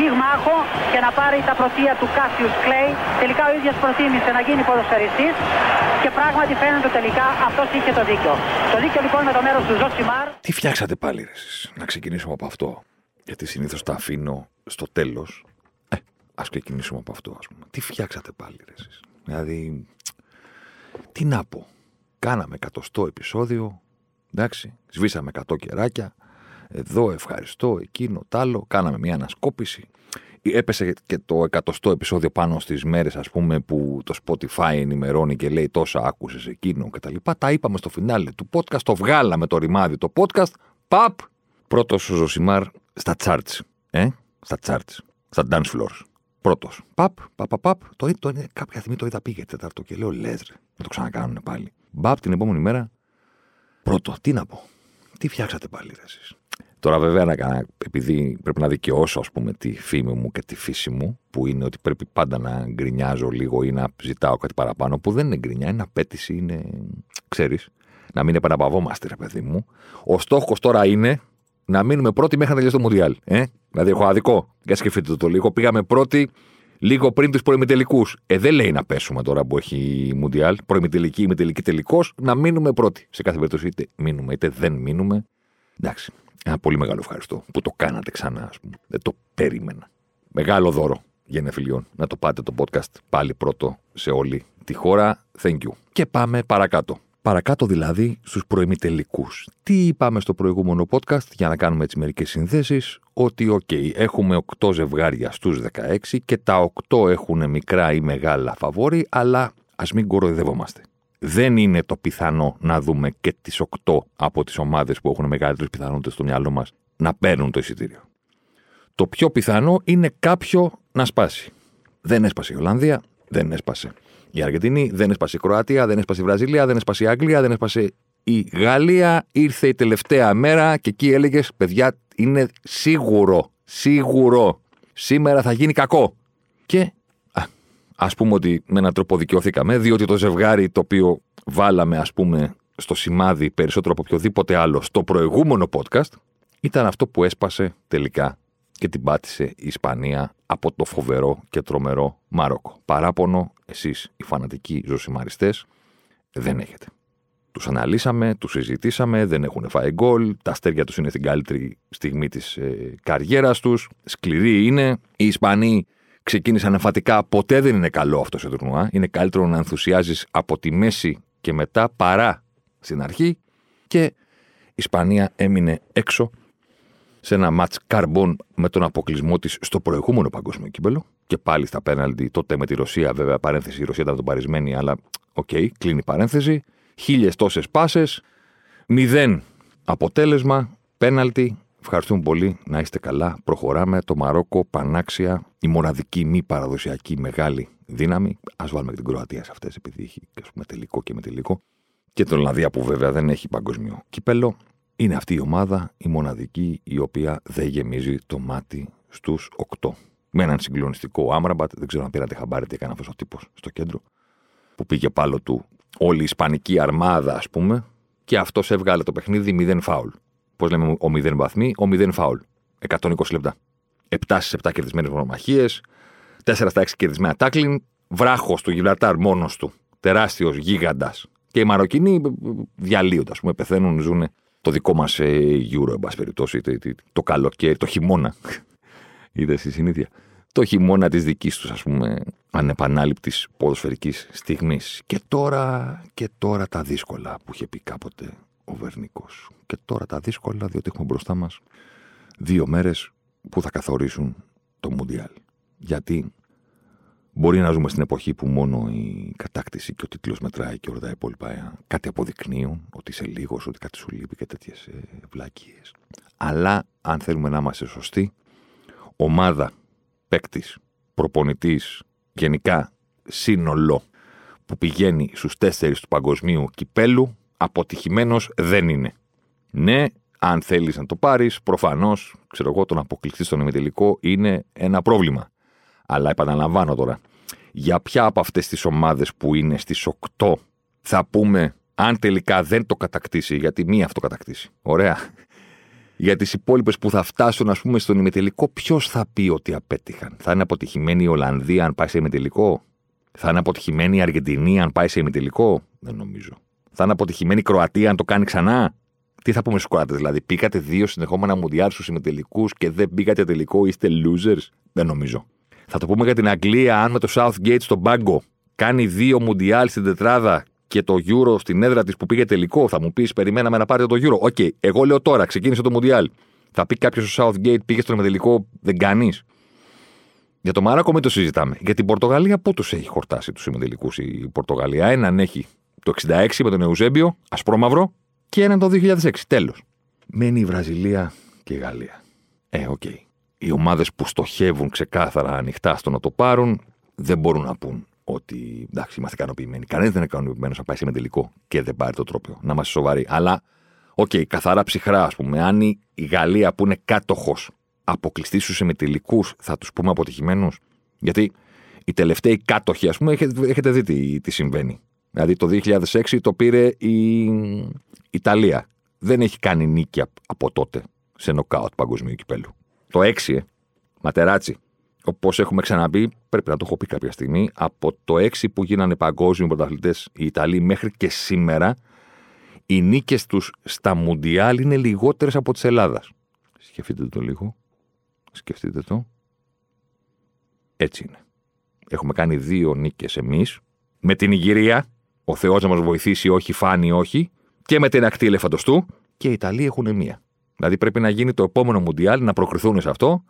πυγμάχο και να πάρει τα πρωτεία του Κάσιους Κλέη. Τελικά ο ίδιος προτίμησε να γίνει ποδοσφαιριστής και πράγματι φαίνεται τελικά αυτός είχε το δίκιο. Το δίκιο λοιπόν με το μέρος του Ζωσιμάρ. Τι φτιάξατε πάλι, ρε, εσείς; Να ξεκινήσουμε από αυτό; Γιατί συνήθως τα αφήνω στο τέλος. Ε, ας ξεκινήσουμε από αυτό, ας πούμε. Τι φτιάξατε πάλι, ρε, εσείς; Δηλαδή, τι να πω; Κάναμε εκατοστό επεισόδιο. Εντάξει, σβήσαμε 100 κεράκια. Εδώ ευχαριστώ, εκείνο, τ' άλλο. Κάναμε μια ανασκόπηση. Έπεσε και το εκατοστό επεισόδιο πάνω στις μέρες, ας πούμε, που το Spotify ενημερώνει και λέει τόσα άκουσες εκείνο κτλ. Τα, τα είπαμε στο φινάλε του podcast. Το βγάλαμε το ρημάδι το podcast. Παπ! Πρώτος ο Ζωσιμάρ στα charts. Ε; Στα charts. Στα dance floors. Πρώτος. Παπ, παπ, παπ, παπ. Το, το, κάποια στιγμή το είδα πήγε τέταρτο και λέω λες, ρε. Να το ξανακάνουν πάλι. Μπαπ την επόμενη μέρα. Πρώτο. Τι να πω. Τι φτιάξατε πάλι, ρε, εσείς; Τώρα, βέβαια, να, κάνω- επειδή πρέπει να δικαιώσω ας πούμε, τη φήμη μου και τη φύση μου, που είναι ότι πρέπει πάντα να γκρινιάζω λίγο ή να ζητάω κάτι παραπάνω, που δεν είναι γκρινιά, είναι απέτηση, είναι. ξέρεις, να μην επαναπαυόμαστε, ρε παιδί μου. Ο στόχος τώρα είναι να μείνουμε πρώτοι μέχρι να τελειώσει το Μουντιάλ. Ε; Δηλαδή, έχω αδικό. Για σκεφτείτε το, το λίγο. Πήγαμε πρώτοι λίγο πριν τους προημιτελικούς. Ε, δεν λέει να πέσουμε τώρα που έχει Μουντιάλ. Προημιτελική, ημιτελική, τελικό. Να μείνουμε πρώτοι. Σε κάθε περίπτωση, είτε μείνουμε είτε δεν μείνουμε. Εντάξει. Ένα πολύ μεγάλο ευχαριστώ που το κάνατε ξανά, ας πούμε. Δεν το περίμενα. Μεγάλο δώρο γενεθλίων. Να το πάτε το podcast πάλι πρώτο σε όλη τη χώρα. Thank you. Και πάμε παρακάτω. Παρακάτω δηλαδή στους προημιτελικούς. Τι είπαμε στο προηγούμενο podcast για να κάνουμε έτσι μερικές συνδέσεις, ότι οκ, έχουμε 8 ζευγάρια στους 16 και τα 8 έχουν μικρά ή μεγάλα φαβορί, αλλά ας μην κοροϊδευόμαστε. Δεν είναι το πιθανό να δούμε και τις 8 από τις ομάδες που έχουν μεγαλύτερες πιθανότητες στο μυαλό μας να παίρνουν το εισιτήριο. Το πιο πιθανό είναι κάποιο να σπάσει. Δεν έσπασε η Ολλανδία, δεν έσπασε η Αργεντινή, δεν έσπασε η Κροατία, δεν έσπασε η Βραζιλία, δεν έσπασε η Αγγλία, δεν έσπασε η Γαλλία. Ήρθε η τελευταία μέρα και εκεί έλεγες: Παιδιά, είναι σίγουρο, σίγουρο. Σήμερα θα γίνει κακό. Και ας ας πούμε ότι με έναν τρόπο δικαιώθηκαμε, διότι το ζευγάρι το οποίο βάλαμε, ας πούμε, στο σημάδι περισσότερο από οποιοδήποτε άλλο στο προηγούμενο podcast, ήταν αυτό που έσπασε τελικά και την πάτησε η Ισπανία από το φοβερό και τρομερό Μαρόκο. Παράπονο, εσείς οι φανατικοί ζωσιμαριστές, δεν έχετε. Τους αναλύσαμε, τους συζητήσαμε, δεν έχουν φάει γκολ, τα αστέρια τους είναι στην καλύτερη στιγμή της ε, καριέρας τους, σκληροί είναι, οι Ισπανοί ξεκίνησαν εμφατικά, ποτέ δεν είναι καλό αυτό σε τουρνουά, είναι καλύτερο να ενθουσιάζεις από τη μέση και μετά παρά στην αρχή και η Ισπανία έμεινε έξω σε ένα ματς καρμπόν με τον αποκλεισμό της στο προηγούμενο παγκόσμιο κύπελο. Και πάλι στα πέναλτι, τότε με τη Ρωσία, βέβαια, παρένθεση. Η Ρωσία ήταν ντοπαρισμένη, αλλά οκ, κλείνει η παρένθεση. Χίλιες τόσες πάσες. Μηδέν αποτέλεσμα. Πέναλτι. Ευχαριστούμε πολύ. Να είστε καλά. Προχωράμε. Το Μαρόκο, πανάξια, η μοναδική μη παραδοσιακή μεγάλη δύναμη. Ας βάλουμε και την Κροατία σε αυτές, επειδή έχει ας πούμε, τελικό και ημιτελικό. Και την Ολλανδία που βέβαια δεν έχει παγκοσμίο κύπελο. Είναι αυτή η ομάδα, η μοναδική, η οποία δεν γεμίζει το μάτι στους 8. Με έναν συγκλονιστικό Άμραμπατ, δεν ξέρω αν πήρατε χαμπάρι τι έκανε αυτός ο τύπος στο κέντρο, που πήγε πάλο του όλη η Ισπανική αρμάδα, ας πούμε, και αυτός έβγαλε το παιχνίδι 0 φάουλ. Πώς λέμε, ο 0 βαθμοί, ο 0 φάουλ. 120 λεπτά. 7 στι 7 κερδισμένες μονομαχίες, 4 στα 6 κερδισμένα τάκλιν, βράχος του Γιβραλτάρ μόνος του. Τεράστιος γίγαντας. Και οι Μαροκινοί διαλύονται, ας πούμε, πεθαίνουν, ζουν το δικό μας Euro, εν πάση περιπτώσει, το, το, το καλοκαίρι, το χειμώνα. Είδες στη συνήθεια. Το χειμώνα της δικής τους, ας πούμε, ανεπανάληπτης ποδοσφαιρικής στιγμής. Και τώρα, και τώρα τα δύσκολα που είχε πει κάποτε ο Βερνικός. Και τώρα τα δύσκολα, διότι έχουμε μπροστά μας δύο μέρες που θα καθορίσουν το Μουντιάλ. Γιατί μπορεί να ζούμε στην εποχή που μόνο η κατάκτηση και ο τίτλος μετράει και όλα τα υπόλοιπα κάτι αποδεικνύουν, ότι είσαι λίγος, ότι κάτι σου λείπει και τέτοιες βλακίε. Αλλά αν θέλουμε να είμαστε σωστοί, ομάδα, παίκτης, προπονητής, γενικά σύνολο που πηγαίνει στους τέσσερις του παγκοσμίου κυπέλου, αποτυχημένος δεν είναι. Ναι, αν θέλεις να το πάρεις, προφανώς, ξέρω εγώ, τον αποκλειστή στον ημιτελικό είναι ένα πρόβλημα. Αλλά επαναλαμβάνω τώρα, για ποια από αυτές τις ομάδες που είναι στις 8 θα πούμε αν τελικά δεν το κατακτήσει, γιατί μία αυτό κατακτήσει. Ωραία. Για τις υπόλοιπες που θα φτάσουν, ας πούμε, στον ημιτελικό, ποιος θα πει ότι απέτυχαν; Θα είναι αποτυχημένη η Ολλανδία αν πάει σε ημιτελικό; Θα είναι αποτυχημένη η Αργεντινή αν πάει σε ημιτελικό; Δεν νομίζω. Θα είναι αποτυχημένη η Κροατία αν το κάνει ξανά. Τι θα πούμε στους Κροάτες, δηλαδή. Πήγατε δύο συνεχόμενα μουντιάλ στους ημιτελικούς και δεν πήγατε τελικό, είστε losers; Δεν νομίζω. Θα το πούμε για την Αγγλία, αν με το Southgate στον πάγκο κάνει δύο μουντιάλ στην τετράδα και το Euro στην έδρα της που πήγε τελικό, θα μου πεις: Περιμέναμε να πάρετε το Euro. OK, okay, εγώ λέω τώρα, ξεκίνησε το Μουντιάλ. Θα πει κάποιος στο Southgate, πήγε στον τελικό, δεν κάνεις. Για το Μαρόκο μην το συζητάμε. Για την Πορτογαλία, πού τους έχει χορτάσει τους ημιτελικούς η Πορτογαλία; Έναν έχει το 66 με τον Εουζέμπιο, ασπρόμαυρο, και έναν το 2006. Τέλος. Μένει η Βραζιλία και η Γαλλία. Ε, OK. Okay. Οι ομάδες που στοχεύουν ξεκάθαρα ανοιχτά στο να το πάρουν δεν μπορούν να πούν ότι εντάξει, είμαστε ικανοποιημένοι. Κανένας δεν είναι ικανοποιημένος να πάει σε τελικό και δεν πάρει το τρόπαιο. Να είμαστε σοβαροί. Αλλά, OK, okay, καθαρά ψυχρά, ας πούμε, αν η Γαλλία που είναι κάτοχος αποκλειστεί στους ημιτελικούς, θα τους πούμε αποτυχημένους; Γιατί οι τελευταίοι κάτοχοι, ας πούμε, έχετε, έχετε δει τι, τι συμβαίνει. Δηλαδή το 2006 το πήρε η Ιταλία. Δεν έχει κάνει νίκη από τότε σε νοκάουτ παγκοσμίου κυπέλου. Το 6, ε, Ματεράτσι, Όπως έχουμε ξαναπεί, πρέπει να το έχω πει κάποια στιγμή, από το 6 που γίνανε παγκόσμιοι πρωταθλητές οι Ιταλοί μέχρι και σήμερα, οι νίκες τους στα Μουντιάλ είναι λιγότερες από τη Ελλάδας. Σκεφτείτε το λίγο. Σκεφτείτε το. Έτσι είναι. Έχουμε κάνει δύο νίκες εμείς. Με την Ιγυρία, ο Θεός να μας βοηθήσει, όχι φάνη, όχι. Και με την ακτή ελεφαντοστού. Και οι Ιταλοί έχουν μία. Δηλαδή πρέπει να γίνει το επόμενο Μουντιάλ, να προκριθούν σε αυτό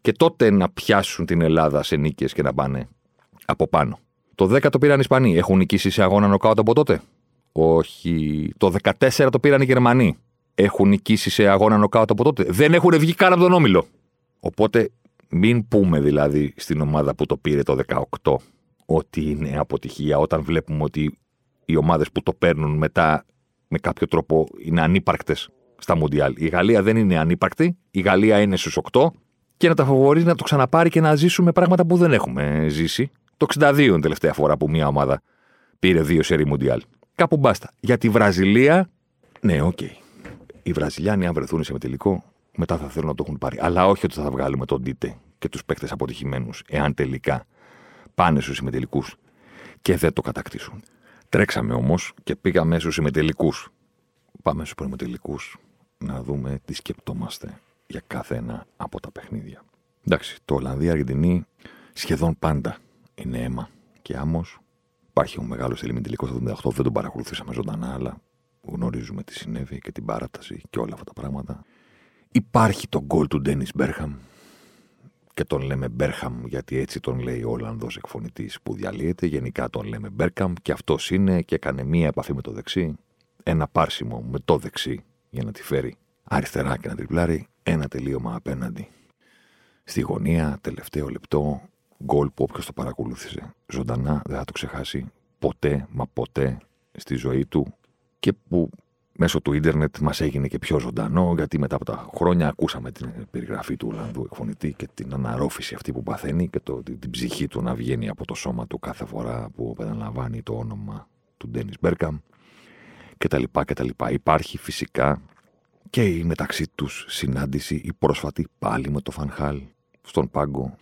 και τότε να πιάσουν την Ελλάδα σε νίκες και να πάνε από πάνω. Το 10 το πήραν οι Ισπανοί. Έχουν νικήσει σε αγώνα νοκάουτ από τότε; Όχι. Το 14 το πήραν οι Γερμανοί. Έχουν νικήσει σε αγώνα νοκάουτ από τότε; Δεν έχουν βγει καν από τον όμιλο. Οπότε μην πούμε δηλαδή στην ομάδα που το πήρε το 18 ότι είναι αποτυχία όταν βλέπουμε ότι οι ομάδες που το παίρνουν μετά με κάποιο τρόπο είναι ανύπαρκτες στα Μουντιάλ. Η Γαλλία δεν είναι ανύπαρκτη. Η Γαλλία είναι στους 8 και να τα φοβορείς να το ξαναπάρει και να ζήσουμε πράγματα που δεν έχουμε ζήσει. Το 62 είναι τελευταία φορά που μια ομάδα πήρε δύο σερί Μουντιάλ. Κάπου μπάστα. Για τη Βραζιλία, ναι, OK. Okay. Οι Βραζιλιάνοι, αν βρεθούν σε ημιτελικό, μετά θα θέλουν να το έχουν πάρει. Αλλά όχι ότι θα βγάλουμε τον Τίτε και τους παίκτες αποτυχημένους, εάν τελικά πάνε στους ημιτελικούς και δεν το κατακτήσουν. Τρέξαμε όμως και πήγαμε στους ημιτελικούς. Πάμε στους προημιτελικούς να δούμε τι σκεπτόμαστε για κάθε ένα από τα παιχνίδια. Εντάξει, το Ολλανδία-Αργεντινή σχεδόν πάντα είναι αίμα και άμμος. Υπάρχει ο μεγάλος τελικός στο 78, δεν τον παρακολουθήσαμε ζωντανά, αλλά γνωρίζουμε τι συνέβη και την παράταση και όλα αυτά τα πράγματα. Υπάρχει το γκολ του Ντένι Μπέρχαμ και τον λέμε Μπέρχαμ γιατί έτσι τον λέει ο Ολλανδός εκφωνητής που διαλύεται. Γενικά τον λέμε Μπέρχαμ και αυτός είναι και έκανε μία επαφή με το δεξί. Ένα πάρσιμο με το δεξί για να τη φέρει αριστερά και να τριπλάρει ένα τελείωμα απέναντι. Στη γωνία, τελευταίο λεπτό, γκολ που όποιος το παρακολούθησε ζωντανά δεν θα το ξεχάσει ποτέ, μα ποτέ στη ζωή του και που μέσω του ίντερνετ μας έγινε και πιο ζωντανό γιατί μετά από τα χρόνια ακούσαμε την περιγραφή του Ολλανδού εκφωνητή και την αναρρόφηση αυτή που παθαίνει και το, την ψυχή του να βγαίνει από το σώμα του κάθε φορά που επαναλαμβάνει το όνομα του Ντένις Μπέρκαμ και τα λοιπά και τα λοιπά. Υπάρχει φυσικά και η μεταξύ τους συνάντηση, η πρόσφατη πάλι με το Φανχάλ στον πάγκο,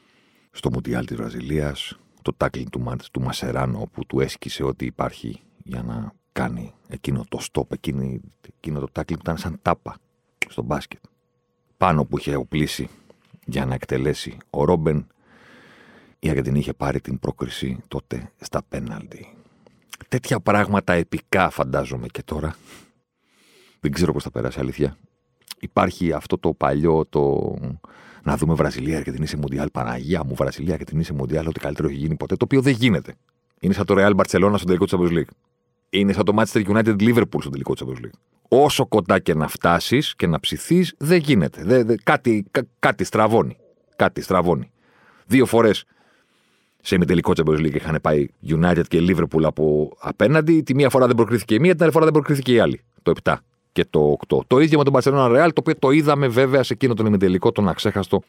στο Μουντιάλ της Βραζιλίας, το τάκλινγκ του, του Μασεράνο που του έσκησε ότι υπάρχει για να κάνει εκείνο το στόπ, εκείνη, εκείνο το τάκλινγκ που ήταν σαν τάπα στο μπάσκετ. Πάνω που είχε οπλίσει για να εκτελέσει ο Ρόμπεν, η Αργεντινή είχε πάρει την πρόκριση τότε στα πέναλτι. Τέτοια πράγματα επικά φαντάζομαι και τώρα δεν ξέρω πώς θα περάσει, αλήθεια. Υπάρχει αυτό το παλιό, το να δούμε Βραζιλία και την είσαι Μουντιάλ. Παναγία μου, Βραζιλία και την είσαι Μουντιάλ, ό,τι καλύτερο έχει γίνει ποτέ. Το οποίο δεν γίνεται. Είναι σαν το Real Barcelona στο τελικό της Champions League. Είναι σαν το Manchester United Liverpool στο τελικό της Champions League. Όσο κοντά και να φτάσεις και να ψηθείς, δεν γίνεται. Δε, δε, κάτι, κάτι στραβώνει. Κάτι στραβώνει. Δύο φορές σε ημιτελικό Champions League είχαν πάει United και Liverpool από απέναντι. Τη μία φορά δεν προκρίθηκε η μία, την άλλη φορά δεν προκρίθηκε η άλλη. Το 7 και το 8. Το ίδιο με τον Barcelona Real, το οποίο το είδαμε βέβαια σε εκείνο τον ημιτελικό, τον αξέχαστο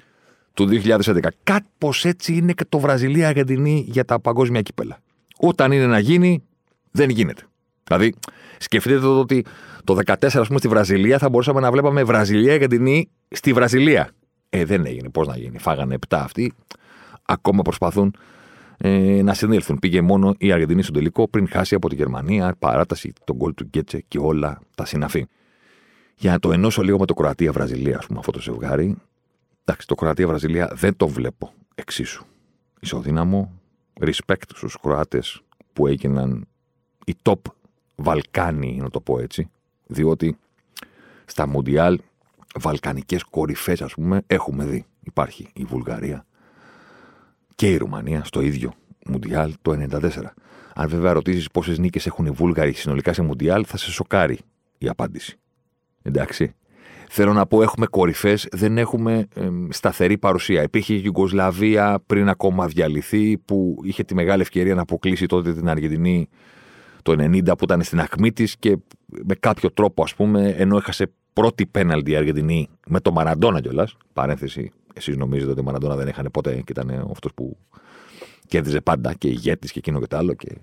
του 2011. Κάπως έτσι είναι και το Βραζιλία-Αργεντινή για τα παγκόσμια κύπελα. Όταν είναι να γίνει, δεν γίνεται. Δηλαδή, σκεφτείτε το ότι το 2014, ας πούμε, στη Βραζιλία θα μπορούσαμε να βλέπαμε Βραζιλία-Αργεντινή στη Βραζιλία. Ε, δεν έγινε. Πώς να γίνει. Φάγανε 7 αυτοί. Ακόμα προσπαθούν ε, να συνέλθουν. Πήγε μόνο η Αργεντινή στο τελικό πριν χάσει από τη Γερμανία, παράταση, τον γκολ του Γκέτσε και όλα τα συναφή. Για να το ενώσω λίγο με το Κροατία-Βραζιλία, ας πούμε, αυτό το ζευγάρι. Εντάξει, το Κροατία-Βραζιλία δεν το βλέπω εξίσου. Ισοδύναμο, respect στους Κροάτες που έγιναν οι top Βαλκάνοι, να το πω έτσι. Διότι στα Μουντιάλ βαλκανικές κορυφές, ας πούμε, έχουμε δει. Υπάρχει η Βουλγαρία, και η Ρουμανία στο ίδιο Μουντιάλ το 1994. Αν βέβαια ρωτήσεις πόσες νίκες έχουν οι Βούλγαροι συνολικά σε Μουντιάλ, θα σε σοκάρει η απάντηση. Εντάξει. Θέλω να πω, έχουμε κορυφές, δεν έχουμε ε, σταθερή παρουσία. Υπήρχε η Ιουγκοσλαβία πριν ακόμα διαλυθεί, που είχε τη μεγάλη ευκαιρία να αποκλείσει τότε την Αργεντινή το 90 που ήταν στην ακμή της και με κάποιο τρόπο, ας πούμε, ενώ έχασε πρώτη πέναλτι η Αργεντινή με το Μαραντόνα κιόλας. Παρένθεση, Εσείς νομίζετε ότι ο Μαραντόνα δεν έχανε ποτέ και ήταν αυτός που κέρδιζε πάντα και ηγέτης και εκείνο και το άλλο και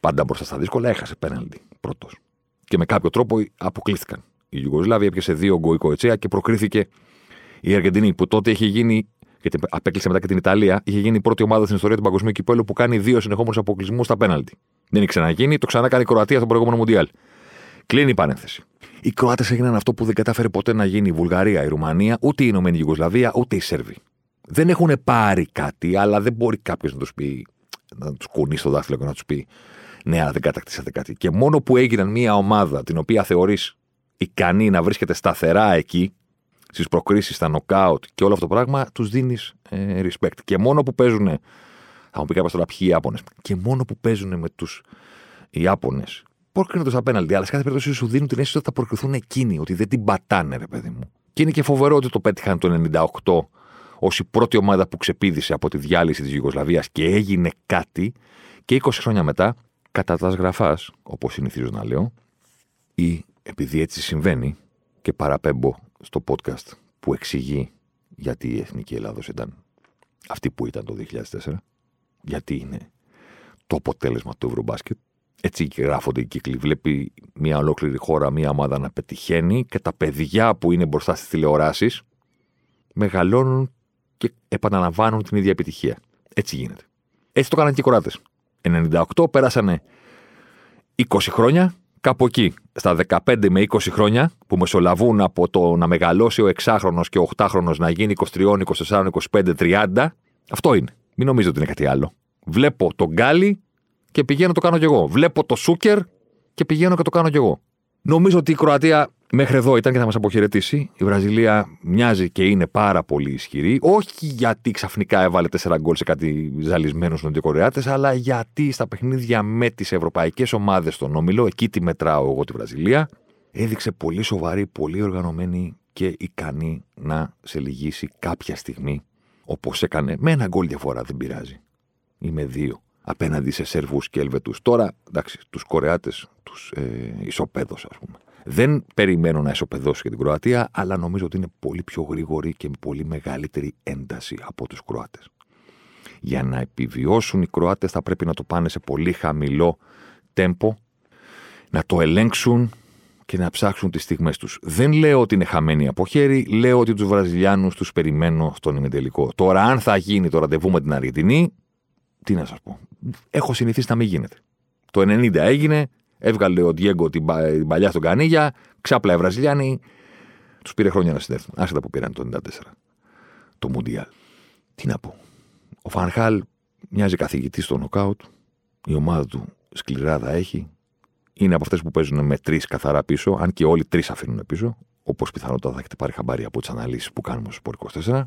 πάντα μπροστά στα δύσκολα. Έχασε πέναλτι πρώτος. Και με κάποιο τρόπο αποκλείστηκαν. Η Ιουγκοσλάβια έπιασε δύο γκοϊκό ετσέα και προκρίθηκε η Αργεντινή που τότε είχε γίνει. Γιατί απέκλεισε μετά και την Ιταλία, είχε γίνει η πρώτη ομάδα στην ιστορία του παγκοσμίου κυπέλου που κάνει δύο συνεχόμενους αποκλεισμούς στα πέναλτι. Δεν είχε ξαναγίνει, το ξανά κάνει η Κροατία στον προηγούμενο Μουντιάλ. Κλείνει η παρένθεση. Οι Κροάτες έγιναν αυτό που δεν κατάφερε ποτέ να γίνει η Βουλγαρία, η Ρουμανία, ούτε η Ηνωμένη Γιουγκοσλαβία, ούτε οι Σέρβοι. Δεν έχουν πάρει κάτι, αλλά δεν μπορεί κάποιος να τους πει, να τους κουνήσει το δάχτυλο και να τους πει Ναι, αλλά δεν κατακτήσατε κάτι. Και μόνο που έγιναν μια ομάδα την οποία θεωρείς ικανή να βρίσκεται σταθερά εκεί, στις προκρίσεις, στα νοκάουτ και όλο αυτό το πράγμα, τους δίνεις ε, respect. Και μόνο που παίζουν. Θα μου πει κάποιος τώρα ποιοι Ιάπωνες. Και μόνο που παίζουν με τους Ιάπωνες προκρίνοντα απέναντι. Αλλά σε κάθε περίπτωση σου δίνουν την αίσθηση ότι θα προκριθούν εκείνοι, ότι δεν την πατάνε, ρε παιδί μου. Και είναι και φοβερό ότι το πέτυχαν το 98 ως η πρώτη ομάδα που ξεπίδησε από τη διάλυση της Ιουγκοσλαβίας και έγινε κάτι. Και 20 χρόνια μετά, κατά τα σγραφάς, όπως συνηθίζω να λέω, ή επειδή έτσι συμβαίνει, και παραπέμπω στο podcast που εξηγεί γιατί η Εθνική Ελλάδος ήταν αυτή που ήταν το 2004, γιατί είναι το αποτέλεσμα του Ευρωμπάσκετ, έτσι γράφονται οι κύκλοι. Βλέπει μια ολόκληρη χώρα, μια ομάδα να πετυχαίνει και τα παιδιά που είναι μπροστά στις τηλεοράσεις μεγαλώνουν και επαναλαμβάνουν την ίδια επιτυχία. Έτσι γίνεται. Έτσι το έκαναν και οι κοράτες. 98 πέρασανε 20 χρόνια, κάπου εκεί, στα 15 με 20 χρόνια, που μεσολαβούν από το να μεγαλώσει ο 6χρονο και ο 8χρονο να γίνει 23, 24, 25, 30. Αυτό είναι. Μην νομίζετε ότι είναι κάτι άλλο. Βλέπω τον Γκάλι και πηγαίνω το κάνω κι εγώ. Βλέπω το Σούκερ και πηγαίνω και το κάνω κι εγώ. Νομίζω ότι η Κροατία μέχρι εδώ ήταν και θα μας αποχαιρετήσει. Η Βραζιλία μοιάζει και είναι πάρα πολύ ισχυρή. Όχι γιατί ξαφνικά έβαλε 4 γκολ σε κάτι ζαλισμένου Νοτιοκορεάτε, αλλά γιατί στα παιχνίδια με τις ευρωπαϊκές ομάδες στον Όμιλο, εκεί τη μετράω εγώ τη Βραζιλία, έδειξε πολύ σοβαρή, πολύ οργανωμένη και ικανή να σε λυγίσει κάποια στιγμή όπως έκανε με ένα γκολ διαφορά, δεν πειράζει. Ή με δύο απέναντι σε Σερβούς και Ελβετούς. Τώρα, εντάξει, τους Κορεάτες τους ε, ισοπαίδωσε, ας πούμε. Δεν περιμένω να ισοπεδώσει και την Κροατία, αλλά νομίζω ότι είναι πολύ πιο γρήγορη και με πολύ μεγαλύτερη ένταση από τους Κροάτες. Για να επιβιώσουν οι Κροάτες θα πρέπει να το πάνε σε πολύ χαμηλό τέμπο, να το ελέγξουν και να ψάξουν τις στιγμές τους. Δεν λέω ότι είναι χαμένοι από χέρι, λέω ότι τους Βραζιλιάνους τους περιμένω στον ημιτελικό. Τώρα, αν θα γίνει το ραντεβού με την Αργεντινή, τι να σας πω. Έχω συνηθίσει να μην γίνεται. Το 90 έγινε, έβγαλε ο Διέγκο την, την παλιά στον Κανίγια, ξάπλα οι Βραζιλιάνοι, τους πήρε χρόνια να συνδέσουν. Άσχετα που πήραν το 94. Το Μουντιάλ. Τι να πω. Ο Φανχάλ μοιάζει καθηγητής στο νοκάουτ. Η ομάδα του σκληρά θα έχει. Είναι από αυτές που παίζουν με τρεις καθαρά πίσω, αν και όλοι τρεις αφήνουν πίσω. Όπως πιθανότατα θα έχετε πάρει χαμπάρι από τις αναλύσεις που κάνουμε στο Sport 24.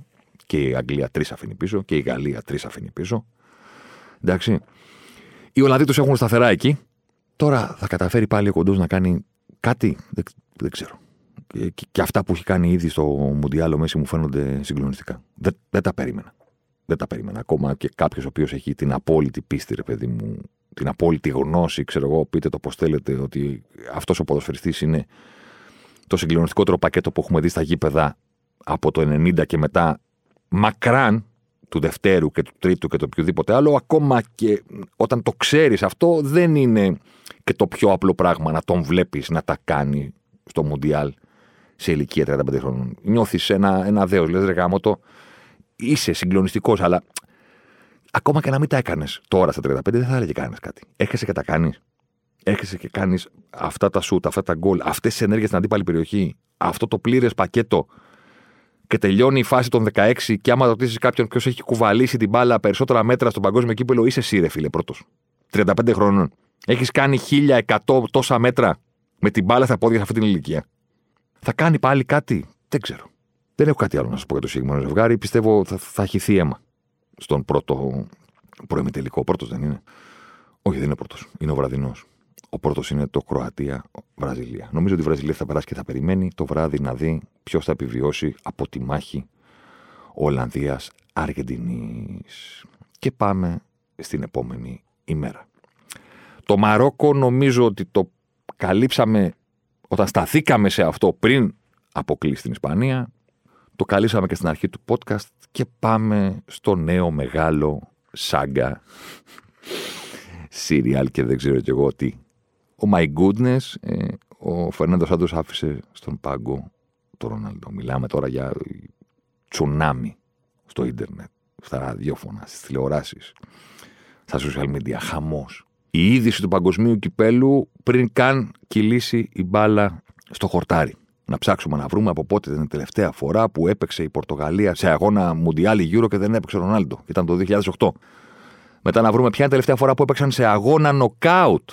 Και η Αγγλία τρεις αφήνει πίσω και η Γαλλία τρεις αφήνει πίσω. Εντάξει. Οι Ολλανδοί τους έχουν σταθερά εκεί. Τώρα θα καταφέρει πάλι ο κοντός να κάνει κάτι. Δεν, δεν ξέρω. Και, και, αυτά που έχει κάνει ήδη στο Μουντιάλο Μέση μου φαίνονται συγκλονιστικά. Δεν, δεν τα περίμενα. δεν τα περίμενα ακόμα και κάποιος ο οποίος έχει την απόλυτη πίστη, ρε παιδί μου, την απόλυτη γνώση, ξέρω εγώ, πείτε το πώς θέλετε, ότι αυτός ο ποδοσφαιριστής είναι το συγκλονιστικότερο πακέτο που έχουμε δει στα γήπεδα από το 90 και μετά, μακράν του Δευτέρου και του Τρίτου και το οποιοδήποτε άλλο, ακόμα και όταν το ξέρεις αυτό, δεν είναι και το πιο απλό πράγμα να τον βλέπεις να τα κάνει στο Μουντιάλ σε ηλικία 35 χρόνων. Νιώθεις ένα, ένα δέος, λες ρε γάμο το, είσαι συγκλονιστικός, αλλά ακόμα και να μην τα έκανες τώρα στα 35, δεν θα έλεγε κανένα κάτι. Έρχεσαι και τα κάνεις. Έρχεσαι και κάνεις αυτά τα σουτ, αυτά τα γκολ, αυτές τις ενέργειες στην αντίπαλη περιοχή, αυτό το πλήρες πακέτο και τελειώνει η φάση των 16 και άμα ρωτήσεις κάποιον ποιος έχει κουβαλήσει την μπάλα περισσότερα μέτρα στον παγκόσμιο κύπελο, είσαι εσύ, ρε φίλε, πρώτος. 35 χρόνων. Έχεις κάνει 1100 τόσα μέτρα με την μπάλα στα πόδια σε αυτή την ηλικία. Θα κάνει πάλι κάτι; Δεν ξέρω. Δεν έχω κάτι άλλο να σας πω για το συγκεκριμένο ζευγάρι. Πιστεύω θα, θα χυθεί αίμα στον πρώτο προεμιτελικό. Πρώτος δεν είναι. Όχι, δεν είναι πρώτος. Είναι ο βραδινός. Ο πρώτος είναι το Κροατία-Βραζιλία. Νομίζω ότι η Βραζιλία θα περάσει και θα περιμένει το βράδυ να δει ποιος θα επιβιώσει από τη μάχη Ολλανδία-Αργεντινή. Και πάμε στην επόμενη ημέρα. Το Μαρόκο νομίζω ότι το καλύψαμε όταν σταθήκαμε σε αυτό πριν αποκλείσει την Ισπανία. Το καλύψαμε και στην αρχή του podcast και πάμε στο νέο μεγάλο σάγκα σύριαλ και δεν ξέρω κι εγώ τι. Ο My Goodness, ε, ο Φερνάντο Σάντος άφησε στον πάγκο το Ρονάλντο. Μιλάμε τώρα για τσουνάμι στο ίντερνετ, στα ραδιόφωνα, στις τηλεοράσεις, στα social media, χαμός. Η είδηση του παγκοσμίου κυπέλου πριν καν κυλήσει η μπάλα στο χορτάρι να ψάξουμε να βρούμε από πότε ήταν η τελευταία φορά που έπαιξε η Πορτογαλία σε αγώνα Μουντιάλη Euro και δεν έπαιξε ο Ρονάλντο. Ήταν το 2008. Μετά να βρούμε ποια είναι η τελευταία φορά που έπαιξαν σε αγώνα νοκάουτ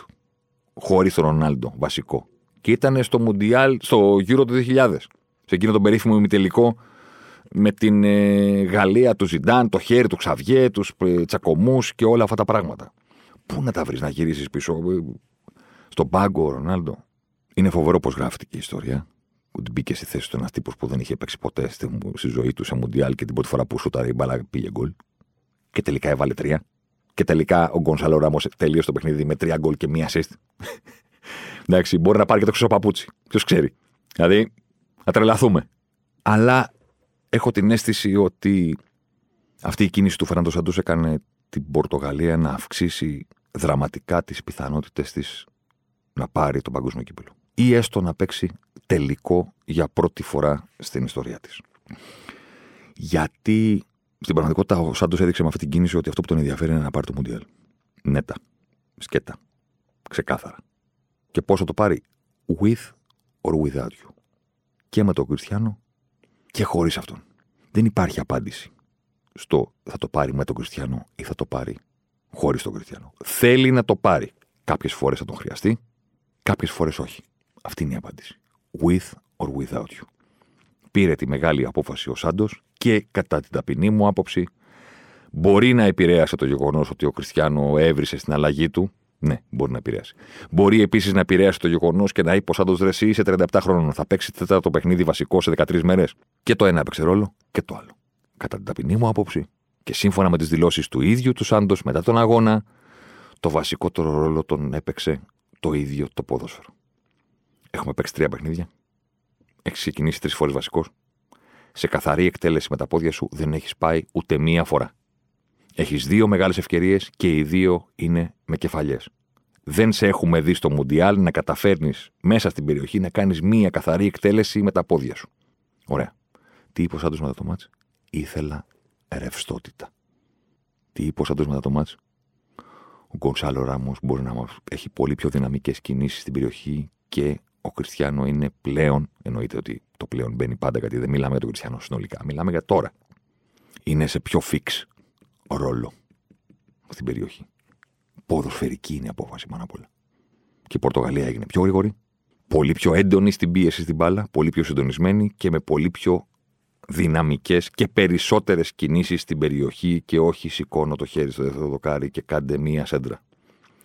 χωρίς τον Ρονάλντο βασικό. Και ήταν στο Μουντιάλ, στο Euro του 2000. Σε εκείνο τον περίφημο ημιτελικό με την ε, Γαλλία του Ζιντάν, το χέρι του Ξαβιέ, τους ε, τσακωμούς και όλα αυτά τα πράγματα. Πού να τα βρεις να γυρίσεις πίσω, ε, στον πάγκο ο Ρονάλντο; Είναι φοβερό πώς γράφτηκε η ιστορία ότι μπήκε στη θέση του ένας τύπος που δεν είχε παίξει ποτέ στη, στη ζωή του σε Μουντιάλ και την πρώτη φορά που σούταρε η μπάλα πήγε γκολ. Και τελικά έβαλε τρία. Και τελικά ο Γκονσάλο Ράμος τελείωσε το παιχνίδι με τρία γκολ και μία assist. Εντάξει, μπορεί να πάρει και το χρυσό παπούτσι. Ποιος ξέρει. Δηλαδή, να τρελαθούμε. Αλλά έχω την αίσθηση ότι αυτή η κίνηση του Φερνάντο Σαντούς έκανε την Πορτογαλία να αυξήσει δραματικά τις πιθανότητες της να πάρει τον παγκόσμιο κύπελο. Ή έστω να παίξει τελικό για πρώτη φορά στην ιστορία της. Γιατί στην πραγματικότητα ο Σάντος έδειξε με αυτή την κίνηση ότι αυτό που τον ενδιαφέρει είναι να πάρει το Μουντιάλ. Νέτα. Σκέτα. Ξεκάθαρα. Και πώ θα το πάρει; With or without you. Και με τον Κριστιανό και χωρίς αυτόν. Δεν υπάρχει απάντηση στο θα το πάρει με τον Κριστιανό ή θα το πάρει χωρίς τον Κριστιανό. Θέλει να το πάρει. Κάποιες φορές θα τον χρειαστεί, κάποιες φορές όχι. Αυτή είναι η απάντηση with or without you. Πήρε τη μεγάλη απόφαση ο Σάντος και κατά την ταπεινή μου άποψη μπορεί να επηρέασε το γεγονός ότι ο Κριστιανό έβρισε στην αλλαγή του. Ναι, μπορεί να επηρέασε. Μπορεί επίσης να επηρέασε το γεγονός και να είπε ο Σάντος Δρεσί σε 37 χρόνων. Θα παίξει τέταρτο παιχνίδι βασικό σε 13 μέρες. Και το ένα έπαιξε ρόλο και το άλλο. Κατά την ταπεινή μου άποψη και σύμφωνα με τις δηλώσεις του ίδιου του Σάντος μετά τον αγώνα, το βασικότερο ρόλο τον έπαιξε το ίδιο το ποδόσφαιρο. Έχουμε παίξει τρία παιχνίδια. Έχεις ξεκινήσει τρεις φορές βασικός. Σε καθαρή εκτέλεση με τα πόδια σου δεν έχεις πάει ούτε μία φορά. Έχεις δύο μεγάλες ευκαιρίες και οι δύο είναι με κεφαλιές. Δεν σε έχουμε δει στο Μουντιάλ να καταφέρνεις μέσα στην περιοχή να κάνεις μία καθαρή εκτέλεση με τα πόδια σου. Ωραία. Τι είπε ο Σάντος μετά το μάτς; Ήθελα ρευστότητα. Τι είπε ο Σάντος μετά το μάτς; Ο Γκονσάλο Ράμος μπορεί να έχει πολύ πιο δυναμικές κινήσεις στην περιοχή και ο Κριστιανό είναι πλέον, εννοείται ότι το πλέον μπαίνει πάντα γιατί δεν μιλάμε για τον Κριστιανό συνολικά, μιλάμε για τώρα. Είναι σε πιο fix ρόλο στην περιοχή. Ποδοσφαιρική είναι η απόφαση πάνω απ' όλα. Και η Πορτογαλία έγινε πιο γρήγορη, πολύ πιο έντονη στην πίεση στην μπάλα, πολύ πιο συντονισμένη και με πολύ πιο δυναμικές και περισσότερες κινήσεις στην περιοχή και όχι σηκώνω το χέρι στο δεύτερο δοκάρι και κάντε μία σέντρα.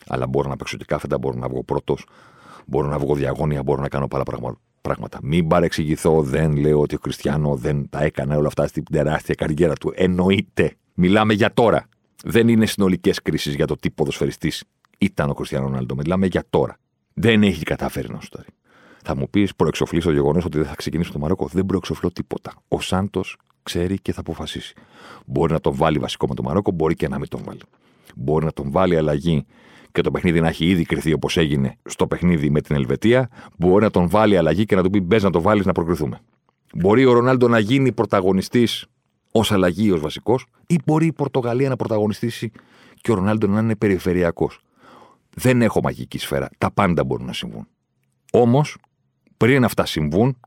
Αλλά μπορώ να παίξω και κάθετα, μπορώ να βγω πρώτος, Μπορώ να βγω διαγώνια, μπορώ να κάνω πάρα πράγματα. Μην παρεξηγηθώ, δεν λέω ότι ο Κριστιανό δεν τα έκανε όλα αυτά στην τεράστια καριέρα του. Εννοείται. Μιλάμε για τώρα. Δεν είναι συνολικές κρίσεις για το τι ποδοσφαιριστής ήταν ο Κριστιανό Ρονάλντο. Μιλάμε για τώρα. Δεν έχει καταφέρει να σου τάρει. Θα μου πεις, προεξοφλεί το γεγονός ότι δεν θα ξεκινήσει το Μαρόκο. Δεν προεξοφλώ τίποτα. Ο Σάντος ξέρει και θα αποφασίσει. Μπορεί να τον βάλει βασικό με το Μαρόκο, μπορεί και να μην τον βάλει. Μπορεί να τον βάλει αλλαγή και το παιχνίδι να έχει ήδη κρυθεί όπως έγινε στο παιχνίδι με την Ελβετία. Μπορεί να τον βάλει αλλαγή και να του πει: Μπες να το βάλεις να προκριθούμε. Μπορεί ο Ρονάλντο να γίνει πρωταγωνιστής ως αλλαγή, ως βασικός, ή μπορεί η Πορτογαλία να πρωταγωνιστήσει και ο Ρονάλντο να είναι περιφερειακός. Δεν έχω μαγική σφαίρα. Τα πάντα μπορούν να συμβούν. Όμως, πριν αυτά συμβούν,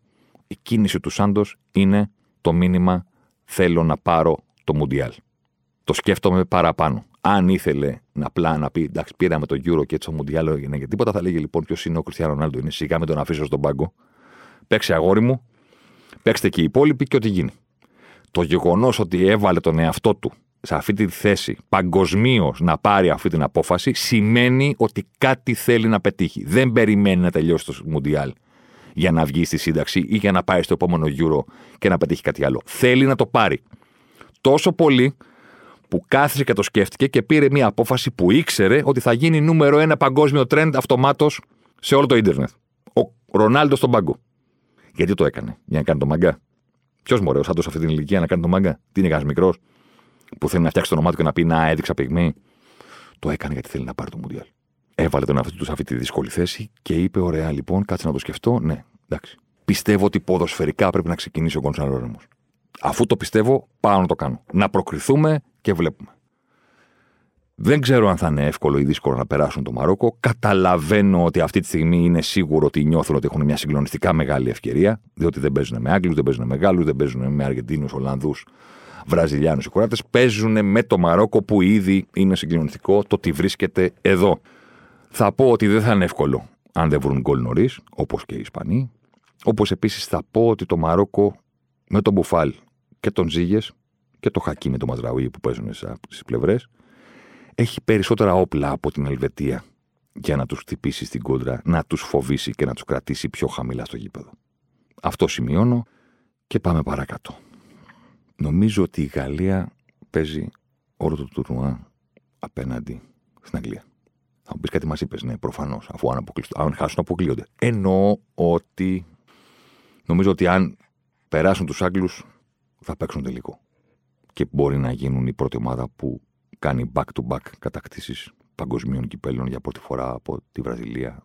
η κίνηση του Σάντος είναι το μήνυμα θέλω να πάρω το Μουντιάλ. Το σκέφτομαι παραπάνω. Αν ήθελε να απλά να πει εντάξει, πήραμε το Euro και έτσι το Μουντιάλ έγινε για τίποτα, θα λέγει λοιπόν ποιος είναι ο Κριστιανό Ρονάλντο. Είναι σιγά με τον αφήσω στον πάγκο. Παίξε αγόρι μου, παίξτε και οι υπόλοιποι και ό,τι γίνει. Το γεγονός ότι έβαλε τον εαυτό του σε αυτή τη θέση παγκοσμίως να πάρει αυτή την απόφαση σημαίνει ότι κάτι θέλει να πετύχει. Δεν περιμένει να τελειώσει το Μουντιάλ για να βγει στη σύνταξη ή για να πάει στο επόμενο Euro και να πετύχει κάτι άλλο. Θέλει να το πάρει. Τόσο πολύ που κάθισε και το σκέφτηκε και πήρε μια απόφαση που ήξερε ότι θα γίνει νούμερο ένα παγκόσμιο trend αυτομάτως σε όλο το ίντερνετ. Ο Ρονάλντο στον πάγκο. Γιατί το έκανε, για να κάνει το μαγκά. Ποιος μωρέ, σαν σε αυτή την ηλικία να κάνει το μάγκα. Τι είναι κανένας μικρός που θέλει να φτιάξει το όνομά του και να πει Να, έδειξα πυγμή. Το έκανε γιατί θέλει να πάρει το Μουντιάλ. Έβαλε τον εαυτό του σε αυτή τη δύσκολη θέση και είπε: Ωραία, λοιπόν, κάτσε να το σκεφτώ. Ναι, εντάξει. Πιστεύω ότι ποδοσφαιρικά πρέπει να ξεκινήσει ο Γκονσάλο Ρέμο. Αφού το πιστεύω, πάω να το κάνω. Να προκριθούμε και βλέπουμε. Δεν ξέρω αν θα είναι εύκολο ή δύσκολο να περάσουν το Μαρόκο. Καταλαβαίνω ότι αυτή τη στιγμή είναι σίγουρο ότι νιώθουν ότι έχουν μια συγκλονιστικά μεγάλη ευκαιρία, διότι δεν παίζουν με Άγγλους, δεν παίζουν με Γάλλους, δεν παίζουν με Αργεντίνους, Ολλανδούς, Βραζιλιάνους ή Κουράτε. Παίζουν με το Μαρόκο που ήδη είναι συγκλονιστικό το ότι βρίσκεται εδώ. Θα πω ότι δεν θα είναι εύκολο αν δεν βρουν γκολ νωρίς, όπως και οι Ισπανοί. Όπως επίσης θα πω ότι το Μαρόκο με τον Μπουφάλ και τον Ζήγες και το Χακί με τον Μαζραούι που παίζουν στις πλευρές έχει περισσότερα όπλα από την Ελβετία για να τους χτυπήσει στην κόντρα, να τους φοβήσει και να τους κρατήσει πιο χαμηλά στο γήπεδο. Αυτό σημειώνω και πάμε παρακάτω. Νομίζω ότι η Γαλλία παίζει όλο το τουρνουά απέναντι στην Αγγλία. Θα μου πεις κάτι μας είπες, ναι, προφανώς, αφού αν, αν χάσουν αποκλείονται. Εννοώ ότι νομίζω ότι αν περάσουν τους Άγγλους θα παίξουν τελικό. Και μπορεί να γίνουν η πρώτη ομάδα που κάνει back-to-back κατακτήσεις παγκοσμίων κυπέλων για πρώτη φορά από τη Βραζιλία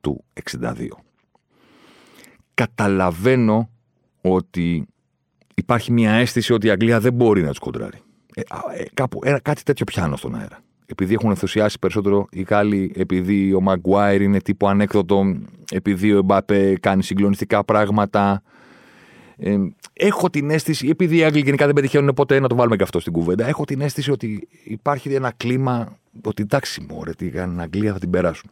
του 62. Καταλαβαίνω ότι υπάρχει μια αίσθηση ότι η Αγγλία δεν μπορεί να τους κοντράρει. Ε, ε, κάπου, ε, κάτι τέτοιο πιάνω στον αέρα. Επειδή έχουν ενθουσιάσει περισσότερο οι Γάλλοι, επειδή ο Μαγκουάιρ είναι τύπο ανέκδοτο, επειδή ο Εμπάπε κάνει συγκλονιστικά πράγματα, ε, έχω την αίσθηση, επειδή οι Άγγλοι γενικά δεν πετυχαίνουν ποτέ να το βάλουμε και αυτό στην κουβέντα, έχω την αίσθηση ότι υπάρχει ένα κλίμα ότι εντάξει, μωρέ, την Αγγλία θα την περάσουν.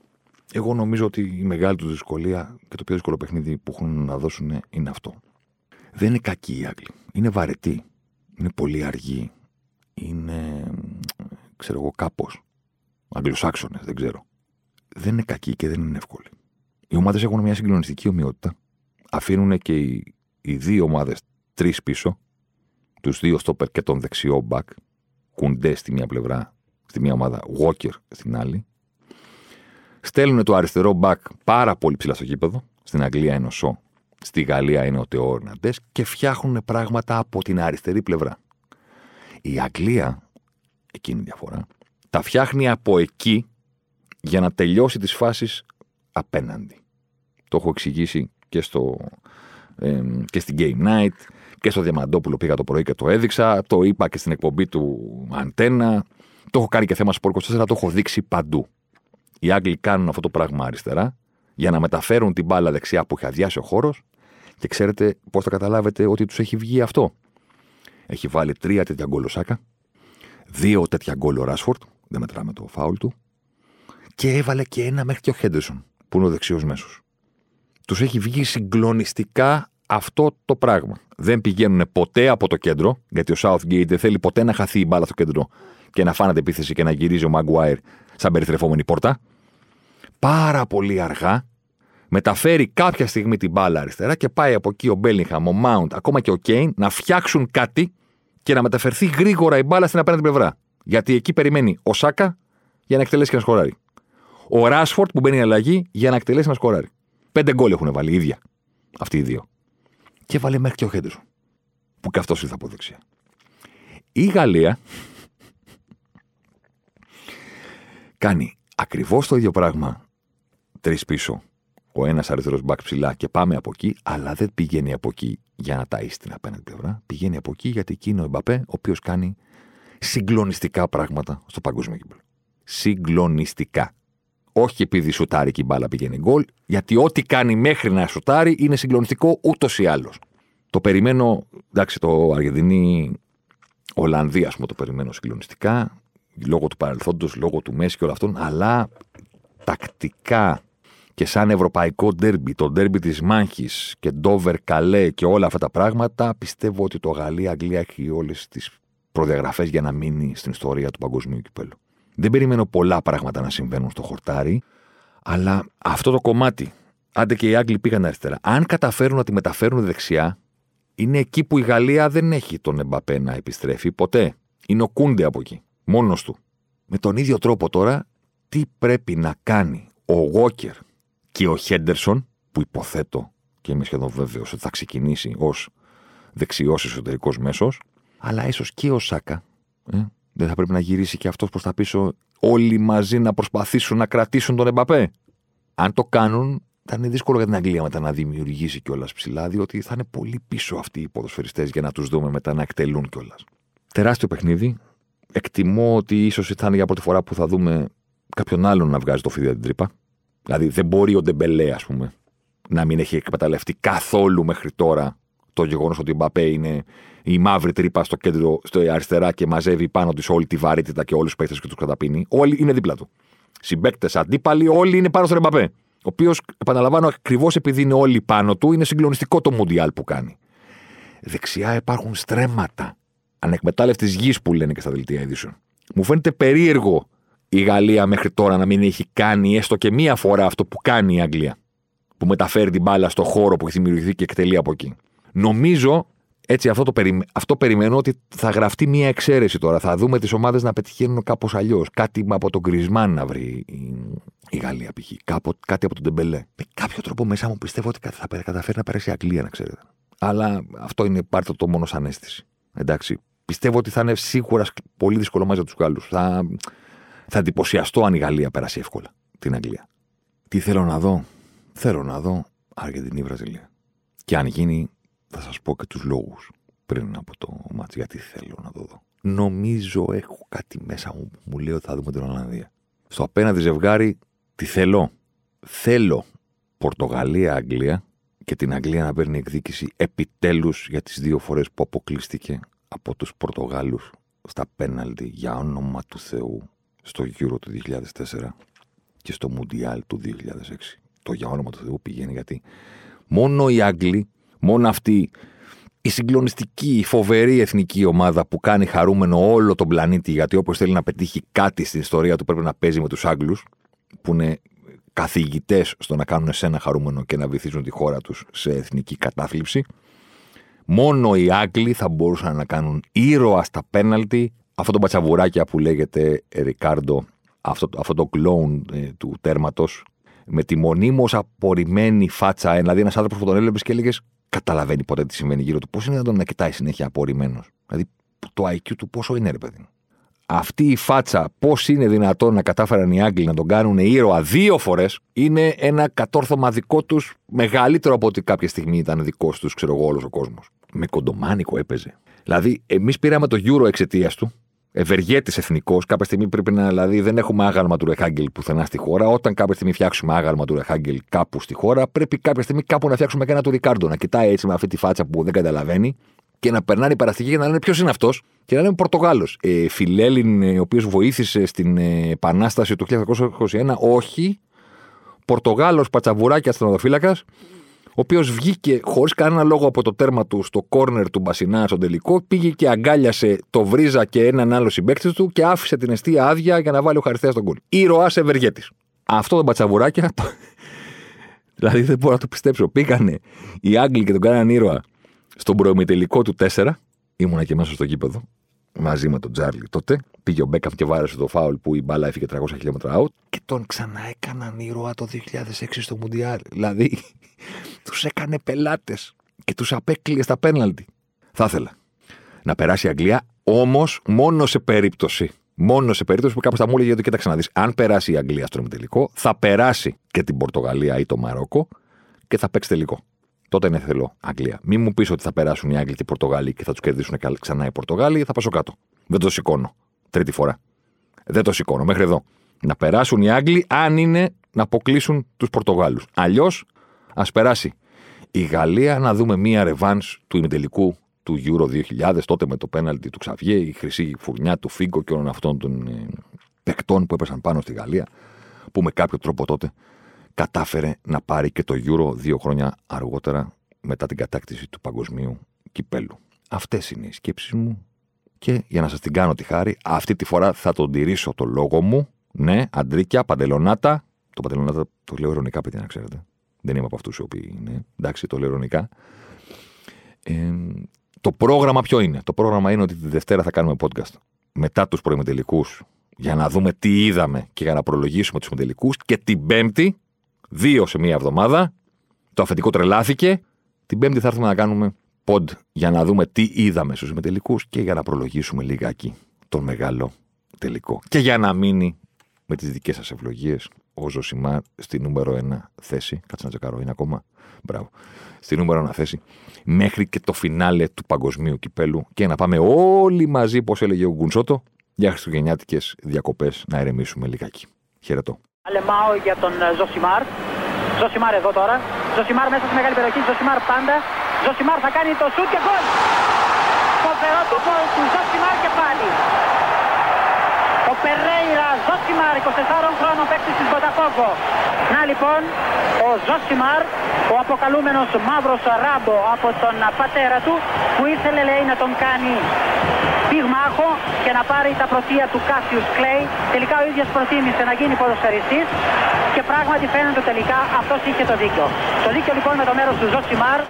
Εγώ νομίζω ότι η μεγάλη του δυσκολία και το πιο δύσκολο παιχνίδι που έχουν να δώσουν είναι αυτό. Δεν είναι κακοί οι Άγγλοι. Είναι βαρετοί. Είναι πολύ αργοί. Είναι, ξέρω εγώ, κάπως. Αγγλοσάξονες, δεν ξέρω. Δεν είναι κακοί και δεν είναι εύκολοι. Οι ομάδες έχουν μια συγκλονιστική ομοιότητα. Αφήνουν και οι οι δύο ομάδες τρεις πίσω, τους δύο στόπερ και τον δεξιό μπακ, κουντέ στη μία πλευρά, στη μία ομάδα, Walker στην άλλη. Στέλνουν το αριστερό μπακ πάρα πολύ ψηλά στο γήπεδο. Στην Αγγλία είναι ο Σο, στη Γαλλία είναι ο Τεό και φτιάχνουν πράγματα από την αριστερή πλευρά. Η Αγγλία, εκείνη η διαφορά, τα φτιάχνει από εκεί για να τελειώσει τις φάσεις απέναντι. Το έχω εξηγήσει και στο και στην Game Night και στο Διαμαντόπουλο πήγα το πρωί και το έδειξα. Το είπα και στην εκπομπή του Αντένα. Το έχω κάνει και θέμα Sport 24, το έχω δείξει παντού. Οι Άγγλοι κάνουν αυτό το πράγμα αριστερά για να μεταφέρουν την μπάλα δεξιά που έχει αδειάσει ο χώρος και ξέρετε πώς θα καταλάβετε ότι τους έχει βγει αυτό. Έχει βάλει τρία τέτοια γκολ ο Σάκα, δύο τέτοια γκολ ο Ράσφορντ, δεν μετράμε το φάουλ του, και έβαλε και ένα μέχρι και ο Χέντερσον, που είναι ο δεξιός μέσος. Τους έχει βγει συγκλονιστικά αυτό το πράγμα. Δεν πηγαίνουν ποτέ από το κέντρο, γιατί ο Southgate δεν θέλει ποτέ να χαθεί η μπάλα στο κέντρο και να φάνεται επίθεση και να γυρίζει ο Maguire σαν περιστρεφόμενη πόρτα. Πάρα πολύ αργά μεταφέρει κάποια στιγμή την μπάλα αριστερά και πάει από εκεί ο Μπέλιγχαμ, ο Μάουντ, ακόμα και ο Κέιν να φτιάξουν κάτι και να μεταφερθεί γρήγορα η μπάλα στην απέναντι πλευρά. Γιατί εκεί περιμένει ο Σάκα για να εκτελέσει και να σκοράρει. Ο Ράσφορτ που μπαίνει αλλαγή για να εκτελέσει να σκοράρει. Πέντε γκολ έχουν βάλει ίδια. Αυτοί οι δύο. Και βάλε μέχρι και ο Χέντερσον. Που και αυτός ήρθε από δεξιά. Η Γαλλία κάνει ακριβώς το ίδιο πράγμα τρεις πίσω. Ο ένας αριστερός μπακ ψηλά και πάμε από εκεί, αλλά δεν πηγαίνει από εκεί για να ταΐσει την απέναντι πλευρά. Πηγαίνει από εκεί γιατί εκεί είναι ο Εμπαπέ, ο οποίος κάνει συγκλονιστικά πράγματα στο παγκόσμιο κύπελο. Συγκλονιστικά. Όχι επειδή σουτάρει και η μπάλα πηγαίνει γκολ, γιατί ό,τι κάνει μέχρι να σουτάρει είναι συγκλονιστικό ούτως ή άλλως. Το περιμένω, εντάξει, το Αργεντινή Ολλανδία, ας πούμε, το περιμένω συγκλονιστικά, λόγω του παρελθόντος, λόγω του Μέση και όλων αυτών, αλλά τακτικά και σαν ευρωπαϊκό ντέρμπι, το ντέρμπι της Μάχης και Ντόβερ Καλέ και όλα αυτά τα πράγματα, πιστεύω ότι το Γαλλία-Αγγλία έχει όλες τις προδιαγραφές για να μείνει στην ιστορία του παγκοσμίου κυπέλου. Δεν περιμένω πολλά πράγματα να συμβαίνουν στο χορτάρι, αλλά αυτό το κομμάτι, άντε και οι Άγγλοι πήγαν αριστερά, αν καταφέρουν να τη μεταφέρουν δεξιά, είναι εκεί που η Γαλλία δεν έχει τον Εμπαπέ να επιστρέφει ποτέ. Είναι ο Κούντε από εκεί, μόνος του. Με τον ίδιο τρόπο τώρα, τι πρέπει να κάνει ο Γόκερ και ο Χέντερσον, που υποθέτω και είμαι σχεδόν βέβαιος ότι θα ξεκινήσει ως δεξιός εσωτερικός μέσος, αλλά ίσως και ο Σάκα. Ε, δεν θα πρέπει να γυρίσει και αυτός προς τα πίσω, όλοι μαζί να προσπαθήσουν να κρατήσουν τον Εμπαπέ. Αν το κάνουν, θα είναι δύσκολο για την Αγγλία μετά να δημιουργήσει κιόλας ψηλά, διότι θα είναι πολύ πίσω αυτοί οι ποδοσφαιριστές για να τους δούμε μετά να εκτελούν κιόλας. Τεράστιο παιχνίδι. Εκτιμώ ότι ίσως θα είναι για πρώτη φορά που θα δούμε κάποιον άλλον να βγάζει το φίδι την τρύπα. Δηλαδή δεν μπορεί ο Ντεμπελέ, ας πούμε, να μην έχει εκμεταλλευτεί καθόλου μέχρι τώρα το γεγονός ότι ο Μπαπέ είναι η μαύρη τρύπα στο κέντρο, στο αριστερά και μαζεύει πάνω της όλη τη βαρύτητα και όλους τους παίχτες και τους καταπίνει. Όλοι είναι δίπλα του. Συμπαίκτες, αντίπαλοι, όλοι είναι πάνω στον Μπαπέ. Ο οποίος, επαναλαμβάνω, ακριβώς επειδή είναι όλοι πάνω του, είναι συγκλονιστικό το Μουντιάλ που κάνει. Δεξιά υπάρχουν στρέμματα. Ανεκμετάλλευτης γης που λένε και στα δελτία ειδήσεων. Μου φαίνεται περίεργο η Γαλλία μέχρι τώρα να μην έχει κάνει έστω και μία φορά αυτό που κάνει η Αγγλία. Που μεταφέρει την μπάλα στο χώρο που έχει δημιουργηθεί και εκτελεί από εκεί. Νομίζω, έτσι αυτό, το περι... αυτό περιμένω ότι θα γραφτεί μία εξαίρεση τώρα. Θα δούμε τις ομάδες να πετυχαίνουν κάπως αλλιώς. Κάτι από τον Κρισμάν να βρει η, η Γαλλία π.χ. Κάτι από τον Τεμπελέ. Με κάποιο τρόπο μέσα μου πιστεύω ότι θα καταφέρει να περάσει η Αγγλία, να ξέρετε. Αλλά αυτό είναι πάρτε το μόνο σαν αίσθηση. Εντάξει. Πιστεύω ότι θα είναι σίγουρα πολύ δύσκολο μαζί τους Γάλλους. Θα, θα εντυπωσιαστώ αν η Γαλλία περάσει εύκολα την Αγγλία. Τι θέλω να δω; Θέλω να δω Αργεντινή-Βραζιλία. Και αν γίνει, θα σας πω και τους λόγους πριν από το μάτς γιατί θέλω να το δω. Νομίζω έχω κάτι μέσα μου που μου λέει ότι θα δούμε την Ολλανδία. Στο απέναντι ζευγάρι, τι θέλω; Θέλω Πορτογαλία-Αγγλία και την Αγγλία να παίρνει εκδίκηση επιτέλους για τις δύο φορές που αποκλείστηκε από τους Πορτογάλους στα πέναλτι για όνομα του Θεού στο Euro του 2004 και στο Μουντιάλ του 2006. Το για όνομα του Θεού πηγαίνει γιατί μόνο οι Άγγλοι, μόνο αυτή η συγκλονιστική, η φοβερή εθνική ομάδα που κάνει χαρούμενο όλο τον πλανήτη γιατί όπως θέλει να πετύχει κάτι στην ιστορία του πρέπει να παίζει με τους Άγγλους που είναι καθηγητές στο να κάνουν εσένα χαρούμενο και να βυθίζουν τη χώρα τους σε εθνική κατάθλιψη. Μόνο οι Άγγλοι θα μπορούσαν να κάνουν ήρωα στα πέναλτι αυτό το μπατσαβουράκια που λέγεται Ρικάρντο, αυτό, αυτό το κλόουν ε, του τέρματος, με τη μονίμως απορριμμένη φάτσα, ε, δηλαδή ένας άνθρωπος που τον έλεγε και έλεγες Καταλαβαίνει ποτέ τι συμβαίνει γύρω του. Πώς είναι να να κοιτάει συνέχεια απορριμμένος; Δηλαδή το IQ του πόσο είναι, ρε παιδί. Αυτή η φάτσα, πώς είναι δυνατόν να κατάφεραν οι Άγγλοι να τον κάνουν ήρωα δύο φορές, είναι ένα κατόρθωμα δικό τους μεγαλύτερο από ότι κάποια στιγμή ήταν δικός τους, ξέρω εγώ, όλος ο κόσμος. Με κοντομάνικο έπαιζε. Δηλαδή, εμείς πήραμε το Euro εξαιτίας του, ευεργέτης εθνικός. Κάποια στιγμή πρέπει να. Δηλαδή, δεν έχουμε άγαλμα του Ρεχάγκελ πουθενά στη χώρα. Όταν κάποια στιγμή φτιάξουμε άγαλμα του Ρεχάγκελ κάπου στη χώρα, πρέπει κάποια στιγμή κάπου να φτιάξουμε και ένα του Ρικάρντο. Να κοιτάει έτσι με αυτή τη φάτσα που δεν καταλαβαίνει και να περνάνε οι παραστοιχοί και να λένε ποιος είναι αυτός και να λένε Πορτογάλος. Ε, Φιλέλιν, ε, ο οποίος βοήθησε στην ε, Επανάσταση του 1921, όχι. Πορτογάλος πατσαβουράκι αστυνοδοφύλακα, ο οποίος βγήκε χωρίς κανένα λόγο από το τέρμα του στο κόρνερ του Μπασινά στο τελικό, πήγε και αγκάλιασε το Βρίζα και έναν άλλο συμπέκτη του και άφησε την αιστεία άδεια για να βάλει ο Χαριστέας στον κόλ. Ήρωα ευεργέτης. Αυτό το πατσαβουράκια. δηλαδή δεν μπορώ να το πιστέψω. Πήγανε οι Άγγλοι και τον κάνανε ήρωα στον προημιτελικό του 4 ήμουνα και μέσα στο γήπεδο μαζί με τον Τζάρλι τότε. Πήγε ο Μπέκαμ και βάρεσε το φάουλ που η μπάλα έφυγε 300 χιλιόμετρα out και τον ξαναέκαναν ήρωα το 2006 στο Μουντιάλ. Δηλαδή, τους έκανε πελάτες και τους απέκλειε στα πέναλτι. Θα ήθελα να περάσει η Αγγλία, όμως μόνο σε περίπτωση. Μόνο σε περίπτωση που κάποιο θα μου έλεγε ότι κοίταξε να δεις. Αν περάσει η Αγγλία στο τελικό, θα περάσει και την Πορτογαλία ή το Μαρόκο και θα παίξει τελικό. Τότε είναι θέλω Αγγλία. Μην μου πεις ότι θα περάσουν οι Άγγλοι και οι Πορτογάλοι και θα τους κερδίσουν ξανά οι Πορτογάλοι, θα πέσω κάτω. Δεν το σηκώνω. Τρίτη φορά. Δεν το σηκώνω. Μέχρι εδώ. Να περάσουν οι Άγγλοι, αν είναι να αποκλείσουν τους Πορτογάλους. Αλλιώς, ας περάσει η Γαλλία να δούμε μία ρεβάν του ημιτελικού του Euro 2000, τότε με το πέναλτι του Ξαβιέ, η χρυσή φουρνιά του Φίγκο και όλων αυτών των ε, παικτών που έπεσαν πάνω στη Γαλλία, που με κάποιο τρόπο τότε κατάφερε να πάρει και το Euro δύο χρόνια αργότερα μετά την κατάκτηση του παγκοσμίου κυπέλου. Αυτές είναι οι σκέψεις μου και για να σας την κάνω τη χάρη, αυτή τη φορά θα τον τηρήσω το λόγο μου. Ναι, αντρίκια, παντελονάτα. Το παντελονάτα το λέω ειρωνικά, παιδιά, να ξέρετε. Δεν είμαι από αυτούς οι οποίοι είναι. Εντάξει, το λέω ειρωνικά. Ε, το πρόγραμμα ποιο είναι; Το πρόγραμμα είναι ότι τη Δευτέρα θα κάνουμε podcast μετά τους προημετελικού για να δούμε τι είδαμε και για να προλογίσουμε τους μετελικού. Και την Πέμπτη δύο σε μία εβδομάδα. Το αφεντικό τρελάθηκε. Την Πέμπτη θα έρθουμε να κάνουμε pod για να δούμε τι είδαμε στους μετελικού και για να προλογίσουμε λιγάκι τον μεγάλο τελικό. Και για να μείνει με τις δικές σας ευλογίες ο Ζωσιμά στη νούμερο 1 θέση. Κάτσε να τσεκάρω, είναι ακόμα. Μπράβο. Στη νούμερο 1 θέση. Μέχρι και το φινάλε του παγκοσμίου κυπέλου και να πάμε όλοι μαζί, όπως έλεγε ο Γκουνσότο, για χριστουγεννιάτικες διακοπές να ηρεμήσουμε λιγάκι. Χαιρετώ. Αλεμάω για τον ε, Ζωσιμάρ. Ζωσιμάρ εδώ τώρα. Ζωσιμάρ μέσα στη μεγάλη περιοχή. Ζωσιμάρ πάντα. Ζωσιμάρ θα κάνει το σουτ και γκολ. Φοβερό το γκολ του Ζωσιμάρ και πάλι. Ο Περέιρα Ζωσιμάρ, 24 χρόνων παίκτης της Μποταφόγκο. Να λοιπόν, ο Ζωσιμάρ, ο αποκαλούμενος μαύρος ράμπο από τον πατέρα του, που ήθελε λέει να τον κάνει πυγμάχο και να πάρει τα πρωτεία του Κάσιους Κλέη. Τελικά ο ίδιος προτίμησε να γίνει ποδοσφαιριστής και πράγματι φαίνεται τελικά αυτός είχε το δίκιο. Το δίκιο λοιπόν με το μέρος του Ζωσιμάρ.